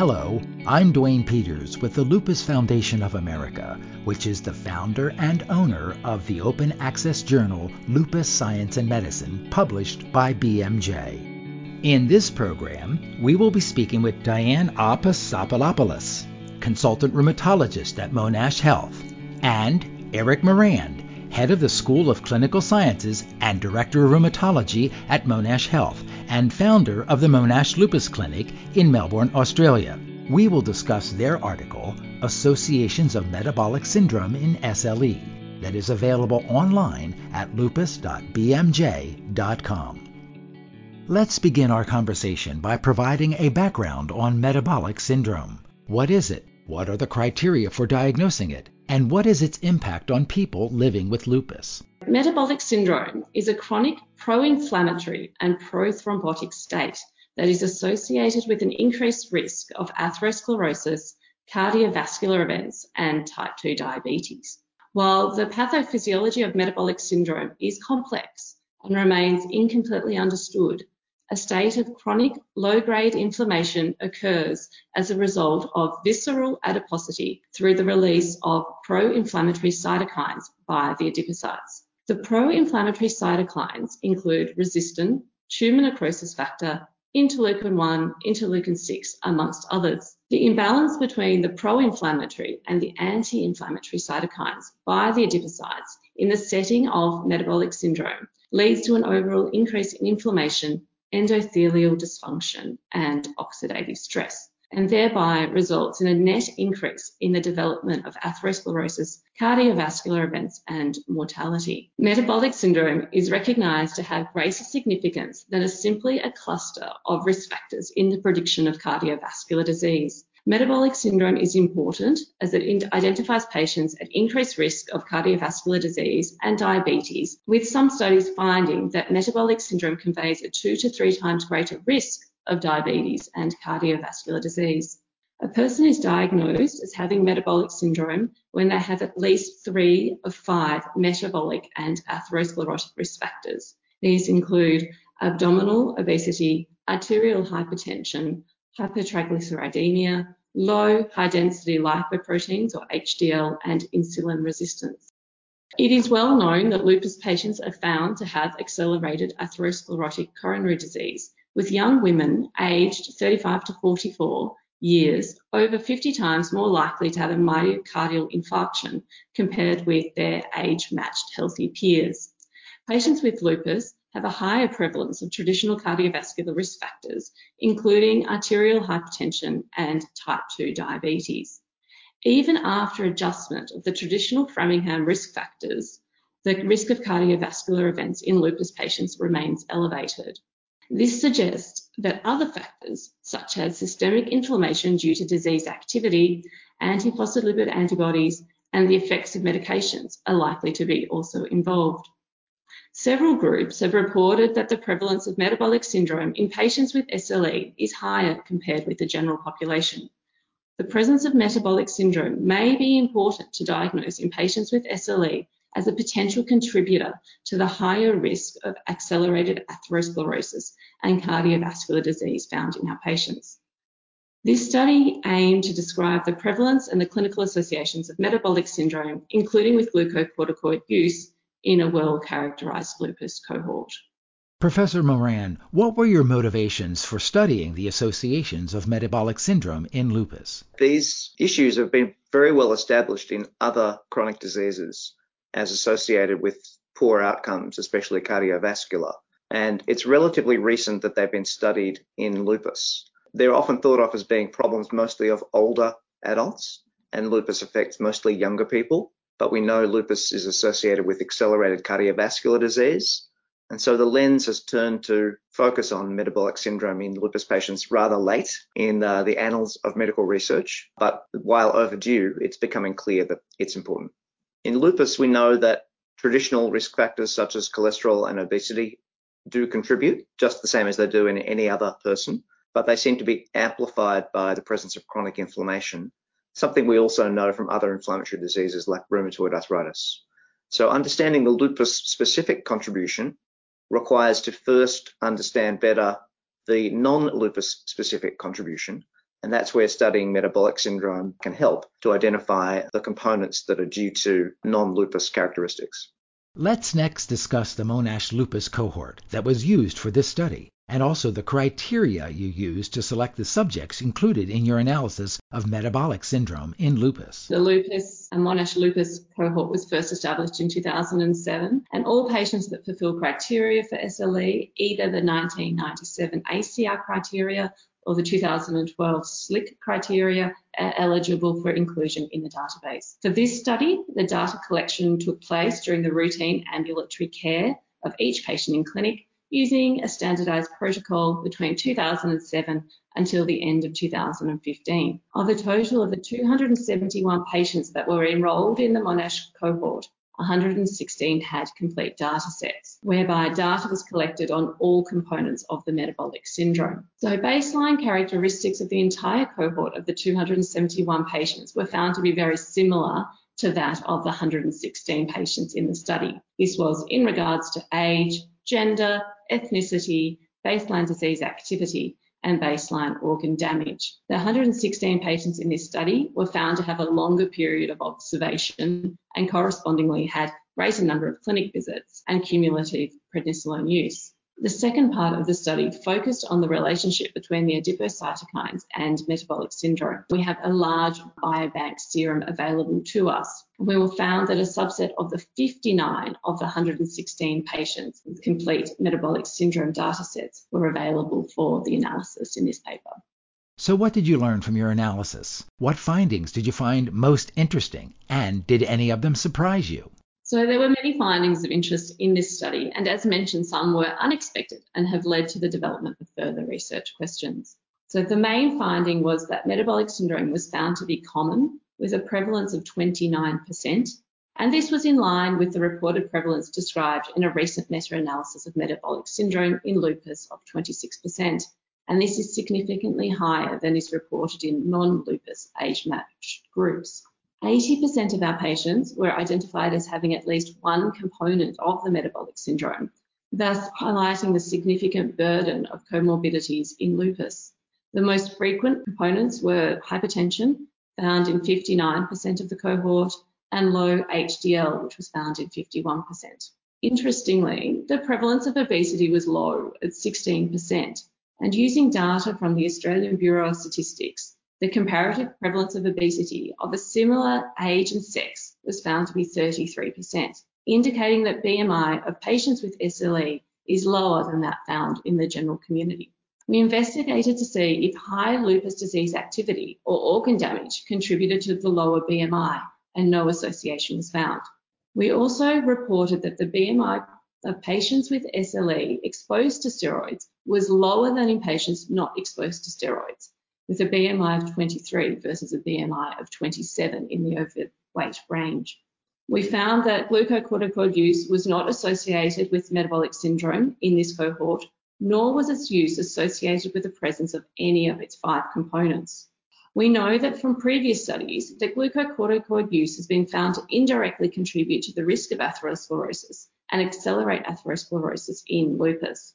Hello, I'm Duane Peters with the Lupus Foundation of America, which is the founder and owner of the open access journal Lupus Science and Medicine, published by BMJ. In this program, we will be speaking with Diane Apostolopoulos, consultant rheumatologist at Monash Health, and Eric Morand, head of the School of Clinical Sciences and Director of Rheumatology at Monash Health, and founder of the Monash Lupus Clinic in Melbourne, Australia. We will discuss their article, Associations of Metabolic Syndrome in SLE, that is available online at lupus.bmj.com. Let's begin our conversation by providing a background on metabolic syndrome. What is it? What are the criteria for diagnosing it? and what is its impact on people living with lupus? Metabolic syndrome is a chronic pro inflammatory and pro-thrombotic state that is associated with an increased risk of atherosclerosis, cardiovascular events, and type 2 diabetes. While the pathophysiology of metabolic syndrome is complex and remains incompletely understood, a state of chronic low-grade inflammation occurs as a result of visceral adiposity through the release of pro-inflammatory cytokines by the adipocytes. The pro-inflammatory cytokines include resistin, tumor necrosis factor, interleukin-1, interleukin-6, amongst others. The imbalance between the pro-inflammatory and the anti-inflammatory cytokines by the adipocytes in the setting of metabolic syndrome leads to an overall increase in inflammation endothelial dysfunction and oxidative stress, and thereby results in a net increase in the development of atherosclerosis, cardiovascular events, and mortality. Metabolic syndrome is recognised to have greater significance than as simply a cluster of risk factors in the prediction of cardiovascular disease. Metabolic syndrome is important as it identifies patients at increased risk of cardiovascular disease and diabetes, with some studies finding that metabolic syndrome conveys a two to three times greater risk of diabetes and cardiovascular disease. A person is diagnosed as having metabolic syndrome when they have at least three of five metabolic and atherosclerotic risk factors. These include abdominal obesity, arterial hypertension, hypertriglyceridemia, low high density lipoproteins or HDL, and insulin resistance. It is well known that lupus patients are found to have accelerated atherosclerotic coronary disease, with young women aged 35 to 44 years over 50 times more likely to have a myocardial infarction compared with their age matched healthy peers. Patients with lupus have a higher prevalence of traditional cardiovascular risk factors, including arterial hypertension and type 2 diabetes. Even after adjustment of the traditional Framingham risk factors, the risk of cardiovascular events in lupus patients remains elevated. This suggests that other factors, such as systemic inflammation due to disease activity, antiphospholipid antibodies, and the effects of medications, are likely to be also involved. Several groups have reported that the prevalence of metabolic syndrome in patients with SLE is higher compared with the general population. The presence of metabolic syndrome may be important to diagnose in patients with SLE as a potential contributor to the higher risk of accelerated atherosclerosis and cardiovascular disease found in our patients. This study aimed to describe the prevalence and the clinical associations of metabolic syndrome, including with glucocorticoid use in a well-characterized lupus cohort. Professor Morand, what were your motivations for studying the associations of metabolic syndrome in lupus? These issues have been very well established in other chronic diseases as associated with poor outcomes, especially cardiovascular. And it's relatively recent that they've been studied in lupus. They're often thought of as being problems mostly of older adults, and lupus affects mostly younger people but we know lupus is associated with accelerated cardiovascular disease. And so the lens has turned to focus on metabolic syndrome in lupus patients rather late in uh, the annals of medical research. But while overdue, it's becoming clear that it's important. In lupus, we know that traditional risk factors such as cholesterol and obesity do contribute, just the same as they do in any other person, but they seem to be amplified by the presence of chronic inflammation something we also know from other inflammatory diseases like rheumatoid arthritis. So understanding the lupus specific contribution requires to first understand better the non-lupus specific contribution And that's where studying metabolic syndrome can help to identify the components that are due to non lupus characteristics. Let's next discuss the Monash lupus cohort that was used for this study and also the criteria you used to select the subjects included in your analysis of metabolic syndrome in lupus. The lupus and Monash lupus cohort was first established in 2007, and all patients that fulfill criteria for SLE, either the 1997 ACR criteria or the 2012 SLICC criteria are eligible for inclusion in the database. For this study, the data collection took place during the routine ambulatory care of each patient in clinic using a standardized protocol between 2007 until the end of 2015. Of a total of the 271 patients that were enrolled in the Monash cohort, 116 had complete data sets, whereby data was collected on all components of the metabolic syndrome. So baseline characteristics of the entire cohort of the 271 patients were found to be very similar to that of the 116 patients in the study. This was in regards to age, gender, ethnicity, baseline disease activity, and baseline organ damage. The 116 patients in this study were found to have a longer period of observation and correspondingly had greater number of clinic visits and cumulative prednisolone use. The second part of the study focused on the relationship between the adipocytokines and metabolic syndrome. We have a large biobank serum available to us. We were found that a subset of the 59 of the 116 patients with complete metabolic syndrome datasets were available for the analysis in this paper. So, what did you learn from your analysis? What findings did you find most interesting? And did any of them surprise you? So there were many findings of interest in this study, and as mentioned, some were unexpected and have led to the development of further research questions. So the main finding was that metabolic syndrome was found to be common with a prevalence of 29%, and this was in line with the reported prevalence described in a recent meta-analysis of metabolic syndrome in lupus of 26%. And this is significantly higher than is reported in non-lupus age-matched groups. 80% of our patients were identified as having at least one component of the metabolic syndrome, thus highlighting the significant burden of comorbidities in lupus. The most frequent components were hypertension, found in 59% of the cohort, and low HDL, which was found in 51%. Interestingly, the prevalence of obesity was low at 16%, and using data from the Australian Bureau of Statistics, the comparative prevalence of obesity of a similar age and sex was found to be 33%, indicating that BMI of patients with SLE is lower than that found in the general community. We investigated to see if high lupus disease activity or organ damage contributed to the lower BMI, and no association was found. We also reported that the BMI of patients with SLE exposed to steroids was lower than in patients not exposed to steroids with a BMI of 23 versus a BMI of 27 in the overweight range. We found that glucocorticoid use was not associated with metabolic syndrome in this cohort, nor was its use associated with the presence of any of its five components. We know that from previous studies that glucocorticoid use has been found to indirectly contribute to the risk of atherosclerosis and accelerate atherosclerosis in lupus.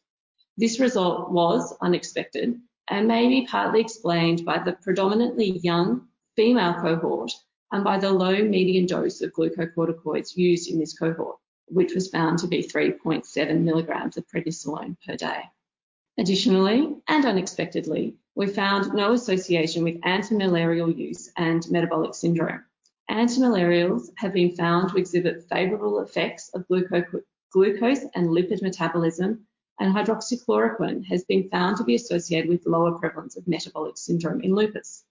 This result was unexpected and may be partly explained by the predominantly young female cohort and by the low median dose of glucocorticoids used in this cohort, which was found to be 3.7 milligrams of prednisolone per day. Additionally, and unexpectedly, we found no association with antimalarial use and metabolic syndrome. Antimalarials have been found to exhibit favorable effects of glucose and lipid metabolism and hydroxychloroquine has been found to be associated with lower prevalence of metabolic syndrome in lupus.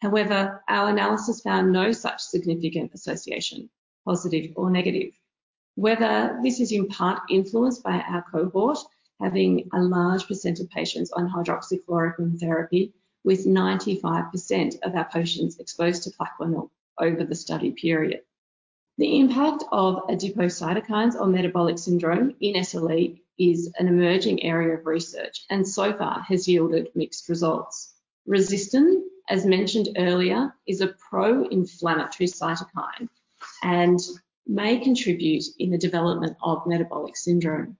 However, our analysis found no such significant association, positive or negative. Whether this is in part influenced by our cohort having a large percent of patients on hydroxychloroquine therapy, with 95% of our patients exposed to Plaquenil over the study period. The impact of adipocytokines on metabolic syndrome in SLE is an emerging area of research and so far has yielded mixed results. Resistin, as mentioned earlier, is a pro-inflammatory cytokine and may contribute in the development of metabolic syndrome.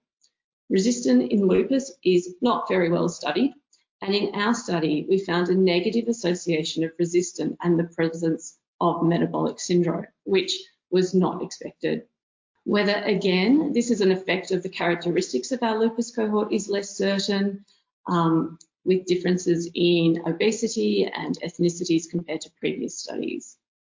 Resistin in lupus is not very well studied And in our study, we found a negative association of resistin and the presence of metabolic syndrome, which was not expected. Whether, again, this is an effect of the characteristics of our lupus cohort is less certain, um, with differences in obesity and ethnicities compared to previous studies.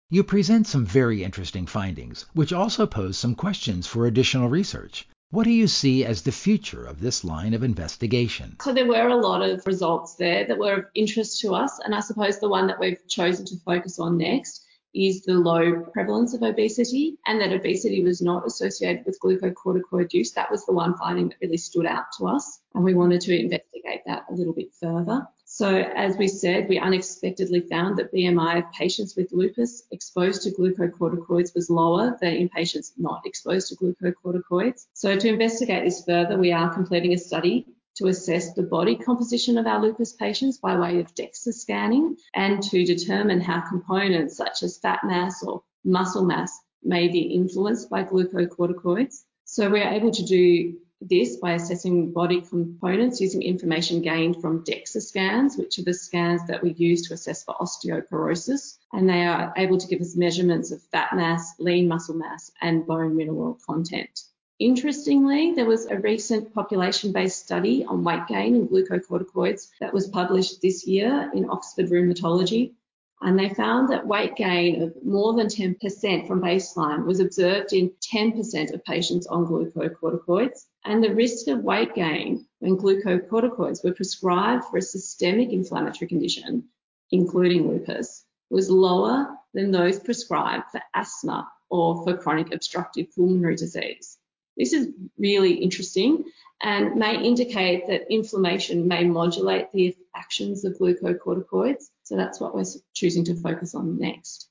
You present some very interesting findings, which also pose some questions for additional research. What do you see as the future of this line of investigation? So, there were a lot of results there that were of interest to us, and I suppose the one that we've chosen to focus on next is the low prevalence of obesity and that obesity was not associated with glucocorticoid use. That was the one finding that really stood out to us, and we wanted to investigate that a little bit further. So, as we said, we unexpectedly found that BMI of patients with lupus exposed to glucocorticoids was lower than in patients not exposed to glucocorticoids. So, to investigate this further, we are completing a study to assess the body composition of our lupus patients by way of DEXA scanning and to determine how components such as fat mass or muscle mass may be influenced by glucocorticoids. So we're able to do this by assessing body components using information gained from DEXA scans, which are the scans that we use to assess for osteoporosis. And they are able to give us measurements of fat mass, lean muscle mass, and bone mineral content. Interestingly, there was a recent population-based study on weight gain and glucocorticoids that was published this year in Oxford Rheumatology, and they found that weight gain of more than 10% from baseline was observed in 10% of patients on glucocorticoids, and the risk of weight gain when glucocorticoids were prescribed for a systemic inflammatory condition, including lupus, was lower than those prescribed for asthma or for chronic obstructive pulmonary disease. This is really interesting and may indicate that inflammation may modulate the actions of glucocorticoids. So that's what we're choosing to focus on next.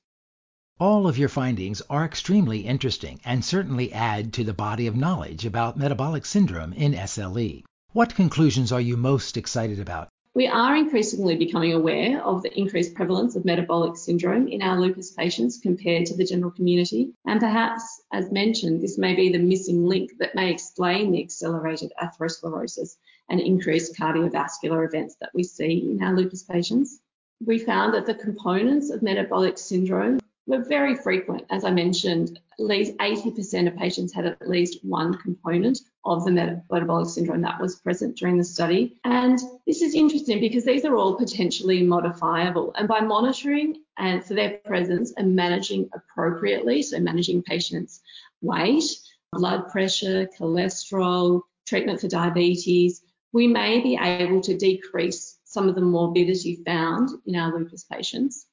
All of your findings are extremely interesting and certainly add to the body of knowledge about metabolic syndrome in SLE. What conclusions are you most excited about? We are increasingly becoming aware of the increased prevalence of metabolic syndrome in our lupus patients compared to the general community. And perhaps, as mentioned, this may be the missing link that may explain the accelerated atherosclerosis and increased cardiovascular events that we see in our lupus patients. We found that the components of metabolic syndrome were very frequent. As I mentioned, at least 80% of patients had at least one component of the metabolic syndrome that was present during the study. And this is interesting because these are all potentially modifiable. And by monitoring and for their presence and managing appropriately, so managing patients' weight, blood pressure, cholesterol, treatment for diabetes, we may be able to decrease some of the morbidity found in our lupus patients.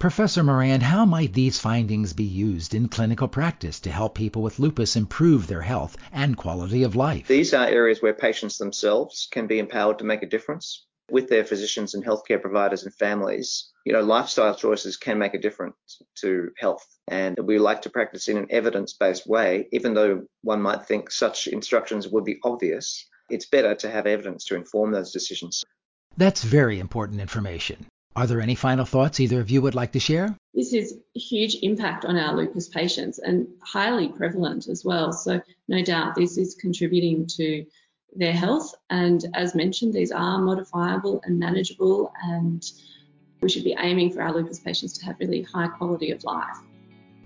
Professor Morand, how might these findings be used in clinical practice to help people with lupus improve their health and quality of life? These are areas where patients themselves can be empowered to make a difference with their physicians and healthcare providers and families. You know, lifestyle choices can make a difference to health. And we like to practice in an evidence based way, even though one might think such instructions would be obvious. It's better to have evidence to inform those decisions. That's very important information. Are there any final thoughts either of you would like to share? This is a huge impact on our lupus patients and highly prevalent as well. So, no doubt this is contributing to their health. And as mentioned, these are modifiable and manageable, and we should be aiming for our lupus patients to have really high quality of life.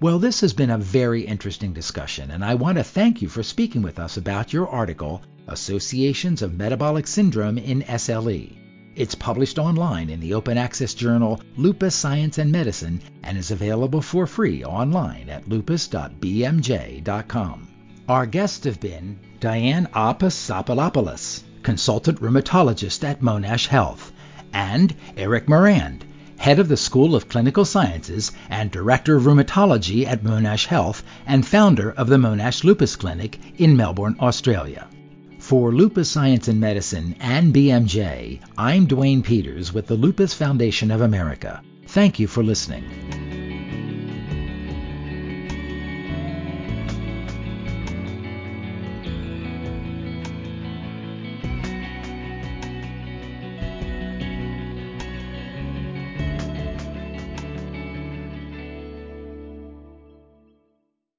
Well, this has been a very interesting discussion, and I want to thank you for speaking with us about your article, Associations of Metabolic Syndrome in SLE. It's published online in the open access journal Lupus Science and Medicine and is available for free online at lupus.bmj.com. Our guests have been Diane Apostolopoulos, consultant rheumatologist at Monash Health, and Eric Morand, head of the School of Clinical Sciences and director of rheumatology at Monash Health and founder of the Monash Lupus Clinic in Melbourne, Australia. For Lupus Science and Medicine and BMJ, I'm Duane Peters with the Lupus Foundation of America. Thank you for listening.